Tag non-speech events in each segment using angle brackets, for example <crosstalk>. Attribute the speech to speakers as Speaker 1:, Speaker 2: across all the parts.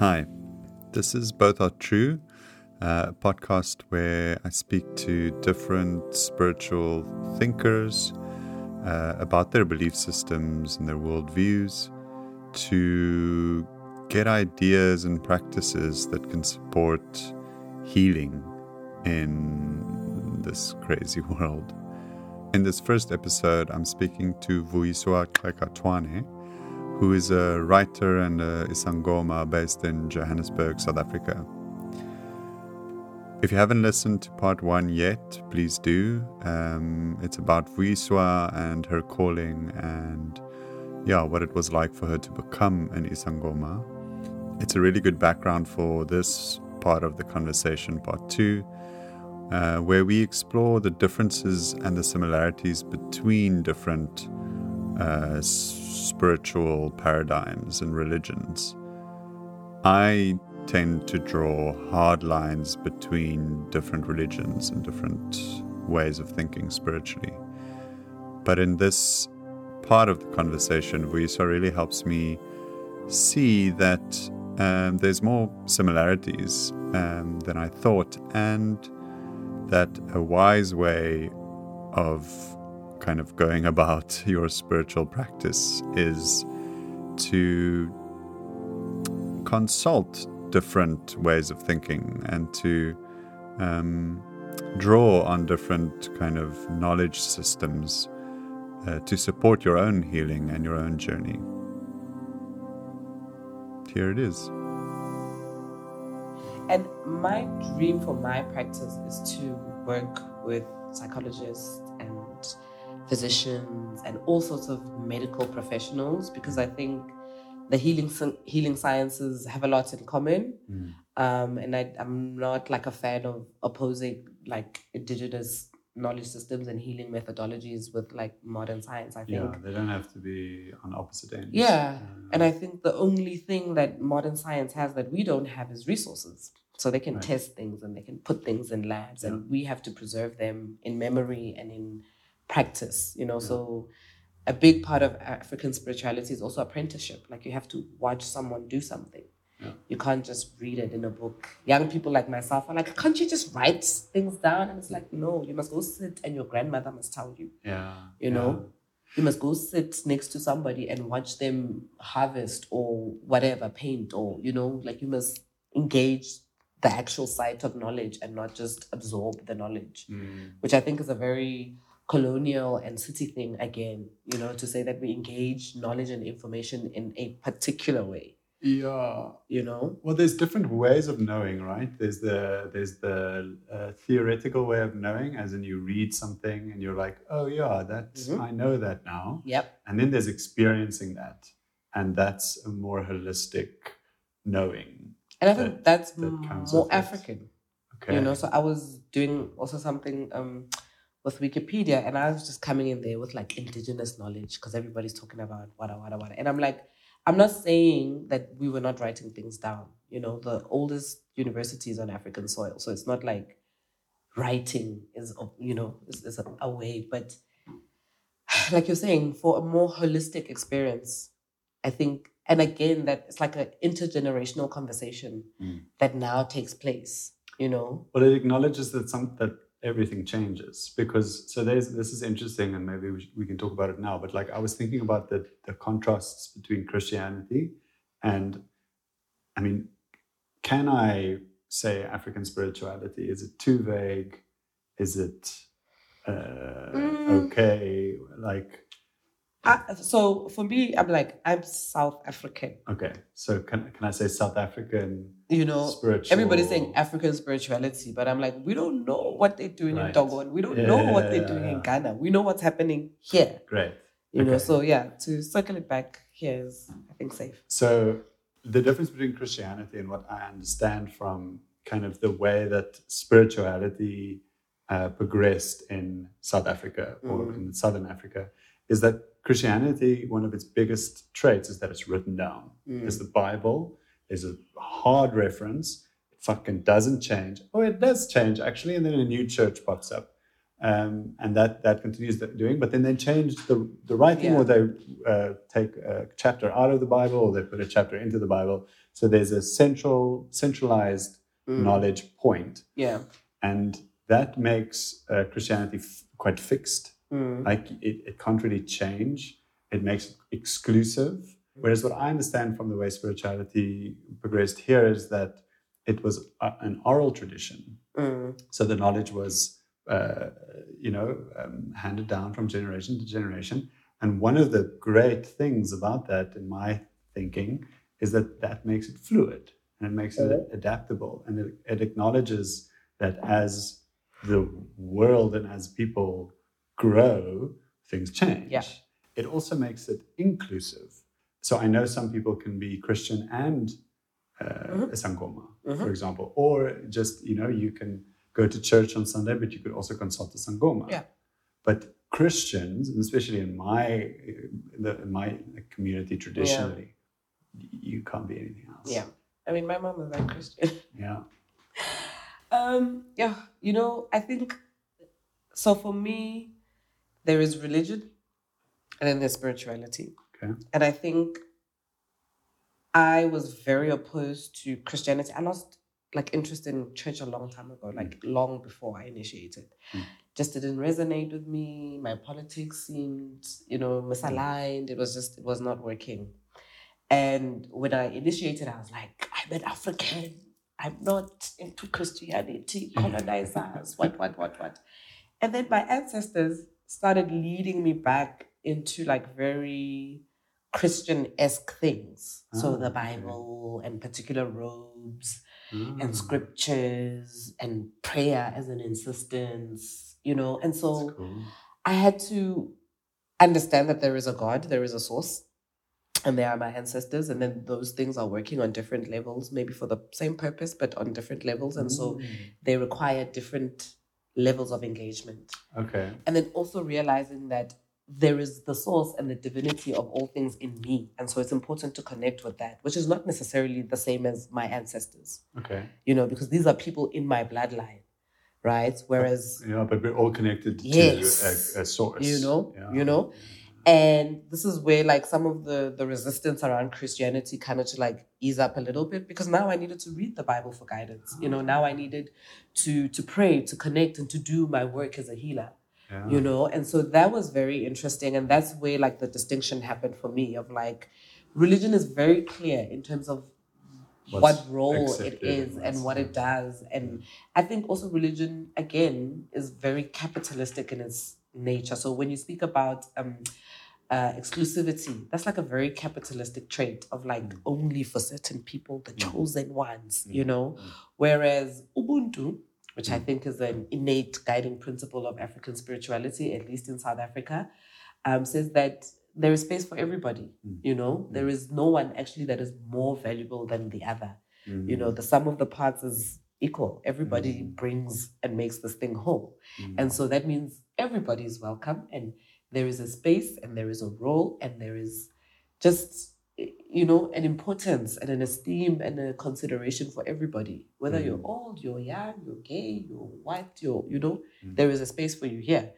Speaker 1: Hi, this is Both Are True, a podcast where I speak to different spiritual thinkers uh, about their belief systems and their worldviews to get ideas and practices that can support healing in this crazy <laughs> world. In this first episode, I'm speaking to Vuyiswa Xekatwane, who is a writer and a Isangoma based in Johannesburg, South Africa. If you haven't listened to part one yet, please do. Um, it's about Vuyiswa and her calling and, yeah, what it was like for her to become an Isangoma. It's a really good background for this part of the conversation, part two uh, where we explore the differences and the similarities between different uh, spiritual paradigms and religions. I tend to draw hard lines between different religions and different ways of thinking spiritually. But in this part of the conversation, Vuyiswa really helps me see that um, there's more similarities um, than I thought, and that a wise way of kind of going about your spiritual practice is to consult different ways of thinking and to um, draw on different kind of knowledge systems uh, to support your own healing and your own journey. Here it is.
Speaker 2: And my dream for my practice is to work with psychologists and physicians and all sorts of medical professionals because I think the healing healing sciences have a lot in common. Mm. Um, and I, I'm not like a fan of opposing like indigenous knowledge systems and healing methodologies with like modern science. I think
Speaker 1: yeah, they don't have to be on opposite ends.
Speaker 2: Yeah, uh, and I think the only thing that modern science has that we don't have is resources. So they can right. test things and they can put things in labs, yeah. and we have to preserve them in memory and in practice. You know, yeah. so a big part of African spirituality is also apprenticeship. Like you have to watch someone do something. Yeah. You can't just read it in a book. Young people like myself are like, can't you just write things down? And it's like, no, you must go sit and your grandmother must tell you.
Speaker 1: Yeah.
Speaker 2: You know? You must go sit next to somebody and watch them harvest or whatever, paint or, you know, like you must engage the actual site of knowledge and not just absorb the knowledge, mm. which I think is a very colonial and city thing again, you know, to say that we engage knowledge and information in a particular way.
Speaker 1: Yeah,
Speaker 2: you know.
Speaker 1: Well, there's different ways of knowing, right? There's the there's the uh, theoretical way of knowing, as in you read something and you're like, oh yeah, that mm-hmm. I know that now.
Speaker 2: Yep.
Speaker 1: And then there's experiencing that, and that's a more holistic knowing.
Speaker 2: And I think that, that's that more African. Okay. You know, so I was doing also something um, with Wikipedia, and I was just coming in there with like indigenous knowledge because everybody's talking about wada wada wada, and I'm like, I'm not saying that we were not writing things down. You know, the oldest universities on African soil, so it's not like writing is you know is, is a, way, but <sighs> like you're saying, for a more holistic experience, I think and again that it's like an intergenerational conversation mm. that now takes place you know
Speaker 1: well it acknowledges that some that everything changes because so there's this is interesting and maybe we, we can talk about it now but like i was thinking about the the contrasts between christianity and i mean can i say african spirituality? Is it too vague? Is it uh, mm. okay? Like
Speaker 2: I, so for me, I'm like I'm South African.
Speaker 1: Okay, so can can I say South African?
Speaker 2: You know, spiritual... everybody's saying African spirituality, but I'm like, we don't know what they're doing right. in Togo, and we don't yeah. know what they're doing in Ghana. We know what's happening here.
Speaker 1: Great.
Speaker 2: You okay. know, so yeah, to circle it back here is I think safe.
Speaker 1: So the difference between Christianity and what I understand from kind of the way that spirituality uh, progressed in South Africa or mm. in Southern Africa is that Christianity, one of its biggest traits is that it's written down. Mm. There's the Bible, there's a hard reference, it fucking doesn't change. Oh, it does change actually, and then a new church pops up. Um, and that that continues doing. But then they change the the writing, yeah. or they uh, take a chapter out of the Bible, or they put a chapter into the Bible. So there's a central centralized mm. knowledge point.
Speaker 2: Yeah,
Speaker 1: and that makes uh, Christianity f- quite fixed. Mm. Like it, it can't really change. It makes it exclusive. Whereas what I understand from the way spirituality progressed here is that it was a, an oral tradition. Mm. So the knowledge was uh, you know, um, handed down from generation to generation. And one of the great things about that, in my thinking, is that that makes it fluid and it makes it adaptable and it, it acknowledges that as the world and as people grow, things change.
Speaker 2: Yeah.
Speaker 1: It also makes it inclusive. So I know some people can be Christian and uh, mm-hmm. a Sangoma, mm-hmm. for example, or just you know you can go to church on Sunday, but you could also consult a Sangoma.
Speaker 2: Yeah.
Speaker 1: But Christians, especially in my in, the, in my community traditionally, yeah. you can't be anything else.
Speaker 2: Yeah. I mean, my mom is like Christian. <laughs>
Speaker 1: Yeah.
Speaker 2: um, yeah, you know, I think so for me, there is religion and then there's spirituality.
Speaker 1: Okay.
Speaker 2: And I think I was very opposed to Christianity. I lost like interest in church a long time ago, like long before I initiated. Mm. Just didn't resonate with me. My politics seemed, you know, misaligned. It was just, it was not working. And when I initiated, I was like, I'm an African. I'm not into Christianity, colonizers, what, what, what, what. And then my ancestors started leading me back into like very Christian esque things. Oh, so the ah, Bible and particular robes mm. and scriptures and prayer as an insistence, you know. And so cool. I had to understand that there is a God, there is a source, and they are my ancestors. And then those things are working on different levels, maybe for the same purpose, but on different levels. And mm. so they require different levels of engagement.
Speaker 1: Okay.
Speaker 2: And then also realizing that there is the source and the divinity of all things in me. And so it's important to connect with that, which is not necessarily the same as my ancestors.
Speaker 1: Okay.
Speaker 2: You know, because these are people in my bloodline, right? Whereas.
Speaker 1: Yeah, but we're all connected yes, to a, a, source.
Speaker 2: You know, yeah. you know? And this is where like some of the the resistance around Christianity kind of to like ease up a little bit because now I needed to read the Bible for guidance. You know, now I needed to to pray, to connect, and to do my work as a healer yeah. you know and so that was very interesting and that's where like the distinction happened for me of like religion is very clear in terms of What's what role it is and what it does and i think also religion again is very capitalistic in its nature so when you speak about um uh, exclusivity that's like a very capitalistic trait of like mm. only for certain people the mm. chosen ones mm. you know mm. whereas ubuntu which I mm. think is an innate guiding principle of African spirituality, at least in South Africa, um, says that there is space for everybody. Mm. You know, there is no one actually that is more valuable than the other. Mm. You know, the sum of the parts is equal. Everybody mm. brings and makes this thing whole. Mm. And so that means everybody is welcome and there is a space and there is a role and there is just you know, an importance and an esteem and a consideration for everybody. Whether mm. you're old, you're young, you're gay, you're white, you're, you know, mm. there is a space for you here.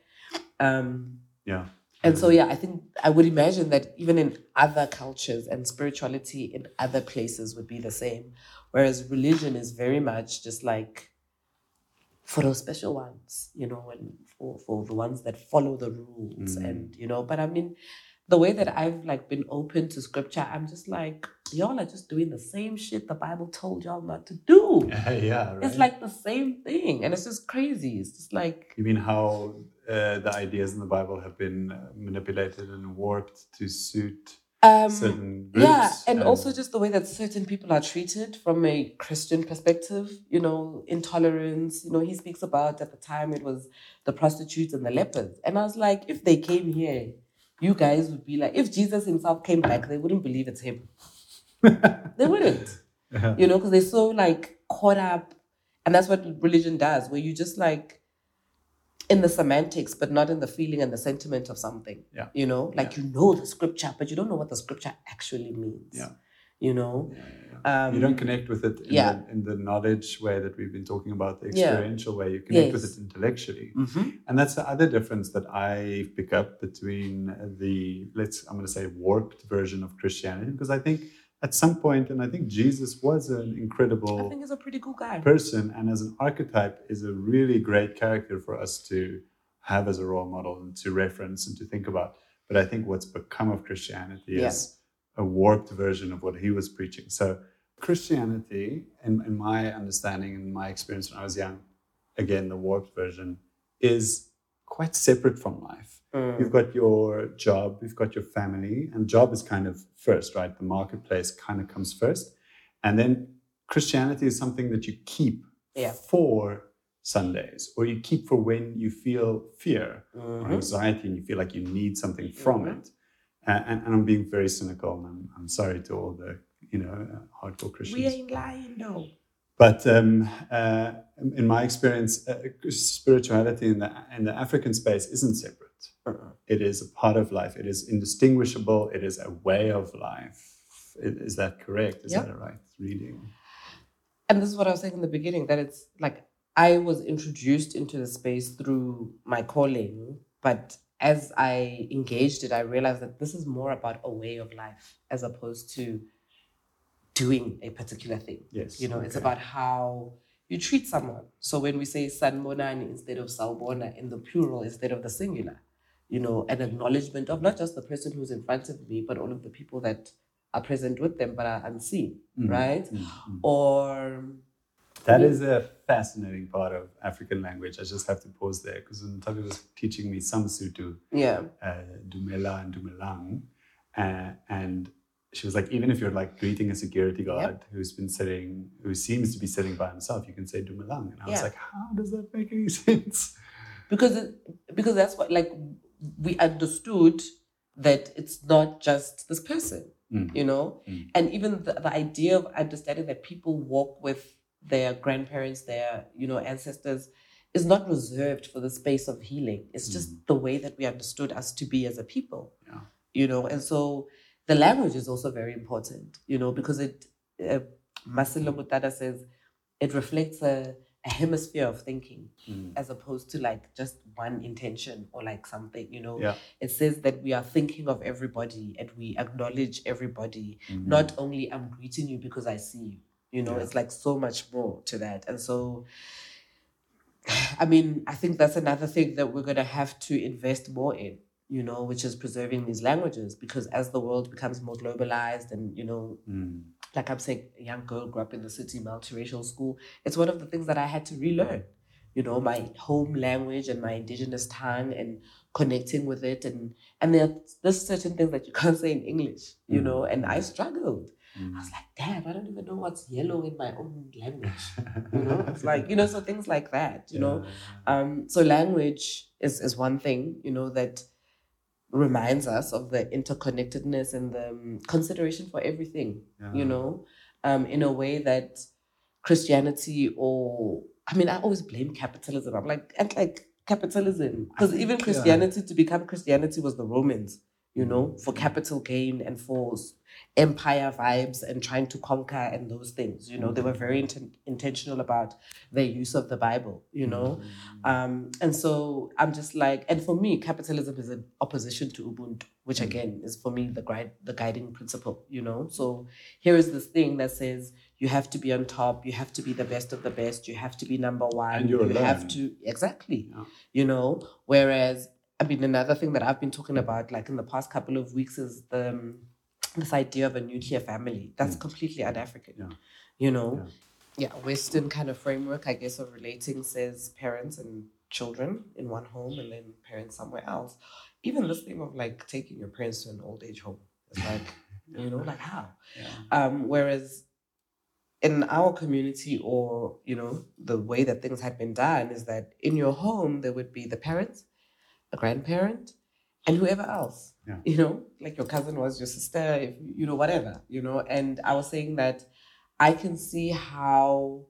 Speaker 2: Um,
Speaker 1: yeah.
Speaker 2: And so, yeah, I think I would imagine that even in other cultures and spirituality in other places would be the same. Whereas religion is very much just like for those special ones, you know, and for, for the ones that follow the rules. Mm. And, you know, but I mean, the way that I've like been open to scripture, I'm just like, y'all are just doing the same shit the Bible told y'all not to do. <laughs>
Speaker 1: yeah, right?
Speaker 2: It's like the same thing. And it's just crazy. It's just like.
Speaker 1: You mean how uh, the ideas in the Bible have been uh, manipulated and warped to suit um, certain?
Speaker 2: Yeah, and, and also just the way that certain people are treated from a Christian perspective, you know, intolerance. You know, he speaks about at the time it was the prostitutes and the lepers. And I was like, if they came here, you guys would be like, if Jesus himself came back, they wouldn't believe it's him. <laughs> they wouldn't. Uh-huh. You know, because they're so like caught up. And that's what religion does, where you just like in the semantics, but not in the feeling and the sentiment of something.
Speaker 1: Yeah.
Speaker 2: You know, like yeah. you know the scripture, but you don't know what the scripture actually means.
Speaker 1: Yeah.
Speaker 2: you know.
Speaker 1: Yeah. Um, you don't connect with it in, yeah. the, in the knowledge way that we've been talking about, the experiential way. You connect yes. with it intellectually,
Speaker 2: mm-hmm.
Speaker 1: and that's the other difference that I pick up between the let's I'm going to say warped version of Christianity because I think at some point, and I think Jesus was an incredible.
Speaker 2: I think he's a pretty cool guy.
Speaker 1: Person, and as an archetype, is a really great character for us to have as a role model and to reference and to think about. But I think what's become of Christianity yeah. is a warped version of what he was preaching. So Christianity, in, in my understanding and my experience when I was young, again the warped version, is quite separate from life. Mm. You've got your job, you've got your family, and job is kind of first, right? The marketplace kind of comes first. And then Christianity is something that you keep
Speaker 2: yeah.
Speaker 1: for Sundays, or you keep for when you feel fear
Speaker 2: mm-hmm.
Speaker 1: or anxiety and you feel like you need something from mm-hmm. it. And, and, and, I'm being very cynical, and I'm, I'm sorry to all the you know uh, hardcore Christians.
Speaker 2: We ain't lying, no.
Speaker 1: But um, uh, in my experience, uh, spirituality in the in the African space isn't separate. It is a part of life. It is indistinguishable. It is a way of life. Is that correct? Is yep. that a right reading?
Speaker 2: And this is what I was saying in the beginning that it's like I was introduced into the space through my calling, but as I engaged it, I realized that this is more about a way of life as opposed to doing a particular thing.
Speaker 1: Yes.
Speaker 2: You know, okay. it's about how you treat someone. So when we say sanibonani instead of sawubona in the plural instead of the singular, you know, an acknowledgement of not just the person who's in front of me, but all of the people that are present with them but are unseen, mm-hmm. right?
Speaker 1: Mm-hmm.
Speaker 2: Or
Speaker 1: that is a fascinating part of African language. I just have to pause there because Natalia was teaching me some Sotho,
Speaker 2: yeah,
Speaker 1: uh, Dumela and Dumelang, uh, and she was like, even if you're like greeting a security guard yep. who's been sitting, who seems to be sitting by himself, you can say Dumelang, and I yeah. was like, how does that make any <laughs> sense?
Speaker 2: Because it, because that's what like we understood that it's not just this person,
Speaker 1: mm.
Speaker 2: you know,
Speaker 1: mm.
Speaker 2: and even the, the idea of understanding that people walk with their grandparents, their you know ancestors, is not reserved for the space of healing. It's mm. just the way that we understood us to be as a people.
Speaker 1: Yeah.
Speaker 2: You know, and so the language is also very important. You know, because it uh, Masilo Mutada says it reflects a, a hemisphere of thinking
Speaker 1: mm.
Speaker 2: as opposed to like just one intention or like something you know
Speaker 1: yeah.
Speaker 2: it says that we are thinking of everybody and we acknowledge everybody
Speaker 1: mm-hmm.
Speaker 2: not only i'm greeting you because i see you you know, yeah. it's like so much more to that. And so, <sighs> I mean, I think that's another thing that we're going to have to invest more in, you know, which is preserving these languages because as the world becomes more globalized and, you know,
Speaker 1: mm.
Speaker 2: Like I'm saying, a young girl grew up in the city, multiracial school, it's one of the things that I had to relearn, you know, my home language and my indigenous tongue and connecting with it. And, and there, there's certain things that you can't say in English, you mm. know, and I struggled Mm. I was like, damn, I don't even know what's yellow in my own language. <laughs> You know, it's like, you know, so things like that, you yeah. know. Um, so language is, is one thing, you know, that reminds us of the interconnectedness and the um, consideration for everything,
Speaker 1: yeah.
Speaker 2: you know, um, in a way that Christianity or, I mean, I always blame capitalism. I'm like, and like capitalism, because even Christianity yeah. to become Christianity was the Romans, you know, mm. for capital gain and for empire vibes and trying to conquer and those things. You know, they were very int- intentional about their use of the Bible, you know.
Speaker 1: Mm-hmm.
Speaker 2: Um, and so I'm just like, and for me, capitalism is an opposition to Ubuntu, which mm. again is for me the guide, the guiding principle, you know. So here is this thing that says you have to be on top, you have to be the best of the best, you have to be number one,
Speaker 1: and you
Speaker 2: have to exactly,
Speaker 1: yeah.
Speaker 2: you know. Whereas I mean, another thing that I've been talking about, like in the past couple of weeks, is the um, this idea of a nuclear family. That's mm. completely un-African.
Speaker 1: Yeah.
Speaker 2: You know, yeah. yeah, Western kind of framework, I guess, of relating says parents and children in one home and then parents somewhere else. Even this thing of like taking your parents to an old age home. It's like, <laughs> you know, like how?
Speaker 1: Yeah.
Speaker 2: Um, whereas in our community or, you know, the way that things had been done is that in your home there would be the parents, a grandparent, and whoever else
Speaker 1: yeah.
Speaker 2: you know like your cousin was your sister if you know whatever you know and i was saying that i can see how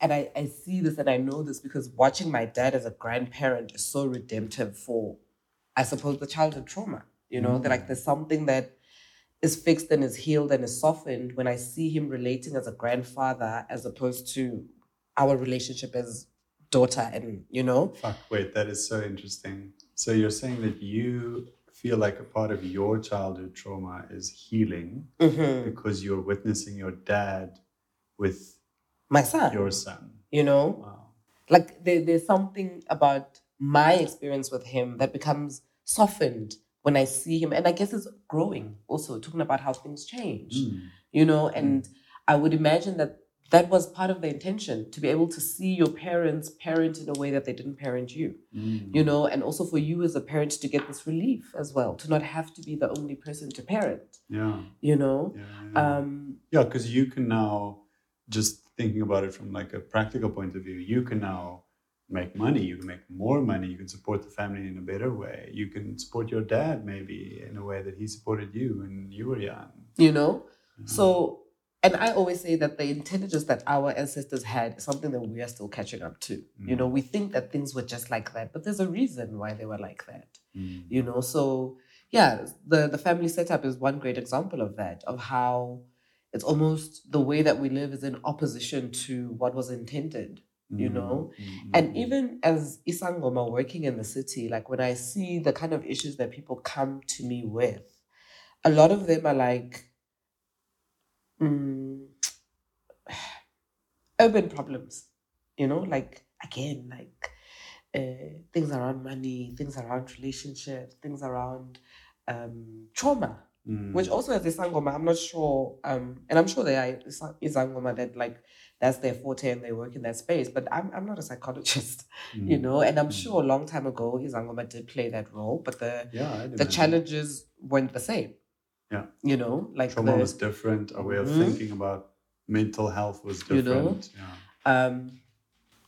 Speaker 2: and I, I see this and i know this because watching my dad as a grandparent is so redemptive for i suppose the childhood trauma you know mm-hmm. that like there's something that is fixed and is healed and is softened when I see him relating as a grandfather as opposed to our relationship as daughter and you know.
Speaker 1: Fuck, wait, that is so interesting. So you're saying that you feel like a part of your childhood trauma is healing mm-hmm. because you're witnessing your dad with
Speaker 2: my son,
Speaker 1: your son.
Speaker 2: You know, wow. like there, there's something about my experience with him that becomes softened when I see him. And I guess it's growing also, talking about how things change, mm. you know, and mm. I would imagine that that was part of the intention to be able to see your parents parent in a way that they didn't parent you. Mm. you know and also for you as a parent to get this relief as well to not have to be the only person to parent.
Speaker 1: Yeah.
Speaker 2: You know?
Speaker 1: Yeah um yeah because you can now just thinking about it from like a practical point of view you can now make money you can make more money you can support the family in a better way. You can support your dad maybe in a way that he supported you when you were young.
Speaker 2: You know? Mm-hmm. so and I always say that the intelligence that our ancestors had is something that we are still catching up to. Mm. You know, we think that things were just like that, but there's a reason why they were like that. Mm. You know, so yeah, the the family setup is one great example of that, of how it's almost the way that we live is in opposition to what was intended. You know, mm. and even as Isangoma working in the city, like when I see the kind of issues that people come to me with, a lot of them are like, mm, <sighs> urban problems, you know, like again, like uh, things around money, things around relationships, things around um, trauma, mm. which also as a sangoma, I'm not sure, um, and I'm sure they are sangoma that like that's their forte and they work in that space. But I'm I'm not a psychologist, <laughs> mm. you know, and I'm mm. sure a long time ago Izangoma did play that role, but the
Speaker 1: yeah,
Speaker 2: the challenges weren't the same.
Speaker 1: Yeah.
Speaker 2: You know, like
Speaker 1: trauma the, was different. Our way of mm-hmm. thinking about mental health was different. You know?
Speaker 2: Yeah. Um,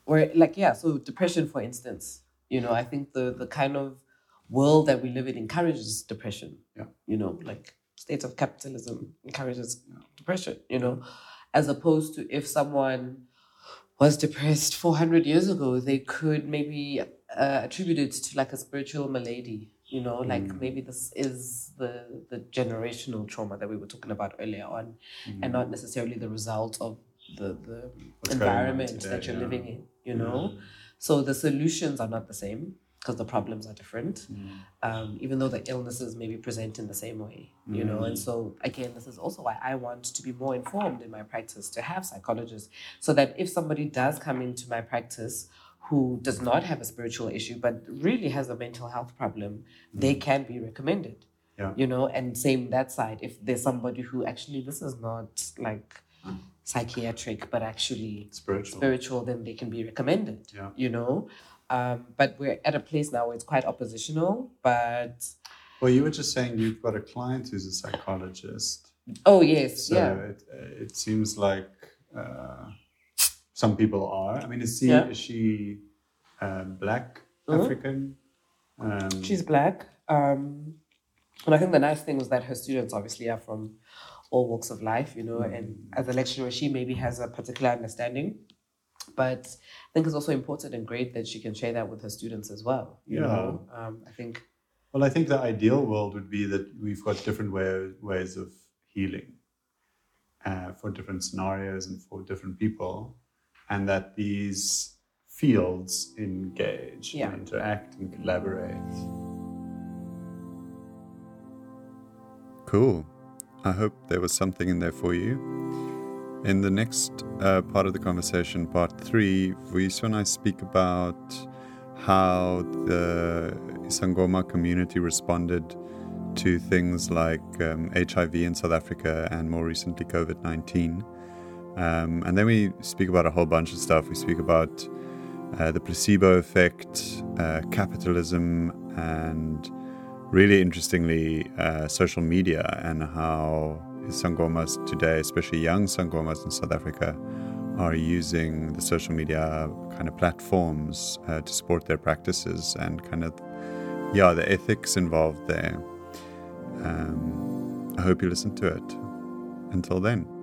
Speaker 2: where like yeah, so depression, for instance, you know, I think the the kind of world that we live in encourages depression.
Speaker 1: Yeah.
Speaker 2: You know, like states of capitalism encourages yeah. depression. You know, as opposed to if someone was depressed 400 years ago, they could maybe uh, attribute it to like a spiritual malady you know like mm. maybe this is the the generational trauma that we were talking about earlier on mm. and not necessarily the result of the the What's environment today, that you're yeah. living in you know mm. so the solutions are not the same because the problems are different mm. um, even though the illnesses may be present in the same way you know and mm. so again this is also why i want to be more informed in my practice to have psychologists so that if somebody does come into my practice who does not have a spiritual issue but really has a mental health problem, mm. they can be recommended.
Speaker 1: Yeah.
Speaker 2: You know, and same that side. If there's somebody who actually this is not like psychiatric but actually
Speaker 1: spiritual,
Speaker 2: spiritual, then they can be recommended.
Speaker 1: Yeah.
Speaker 2: You know, um, but we're at a place now where it's quite oppositional. But
Speaker 1: well, you were just saying you've got a client who's a psychologist.
Speaker 2: Oh yes,
Speaker 1: so
Speaker 2: yeah.
Speaker 1: It, it seems like. Uh, some people are. I mean, is she yeah. is she uh, black mm-hmm. African?
Speaker 2: Um, She's black, um, and I think the nice thing was that her students obviously are from all walks of life, you know. Mm-hmm. And as a lecturer, she maybe has a particular understanding, but I think it's also important and great that she can share that with her students as well. You yeah. know, um, I think.
Speaker 1: Well, I think the ideal world would be that we've got different way, ways of healing uh, for different scenarios and for different people and that these fields engage yeah. and interact and collaborate. Cool. I hope there was something in there for you. In the next uh, part of the conversation, part three, Vuyiswa and I speak about how the Isangoma community responded to things like um, HIV in South Africa and more recently COVID 19 um, and then we speak about a whole bunch of stuff. We speak about uh, the placebo effect, uh, capitalism, and really interestingly, uh, social media and how Sangomas today, especially young Sangomas in South Africa, are using the social media kind of platforms uh, to support their practices and kind of, yeah, the ethics involved there. Um, I hope you listen to it. Until then.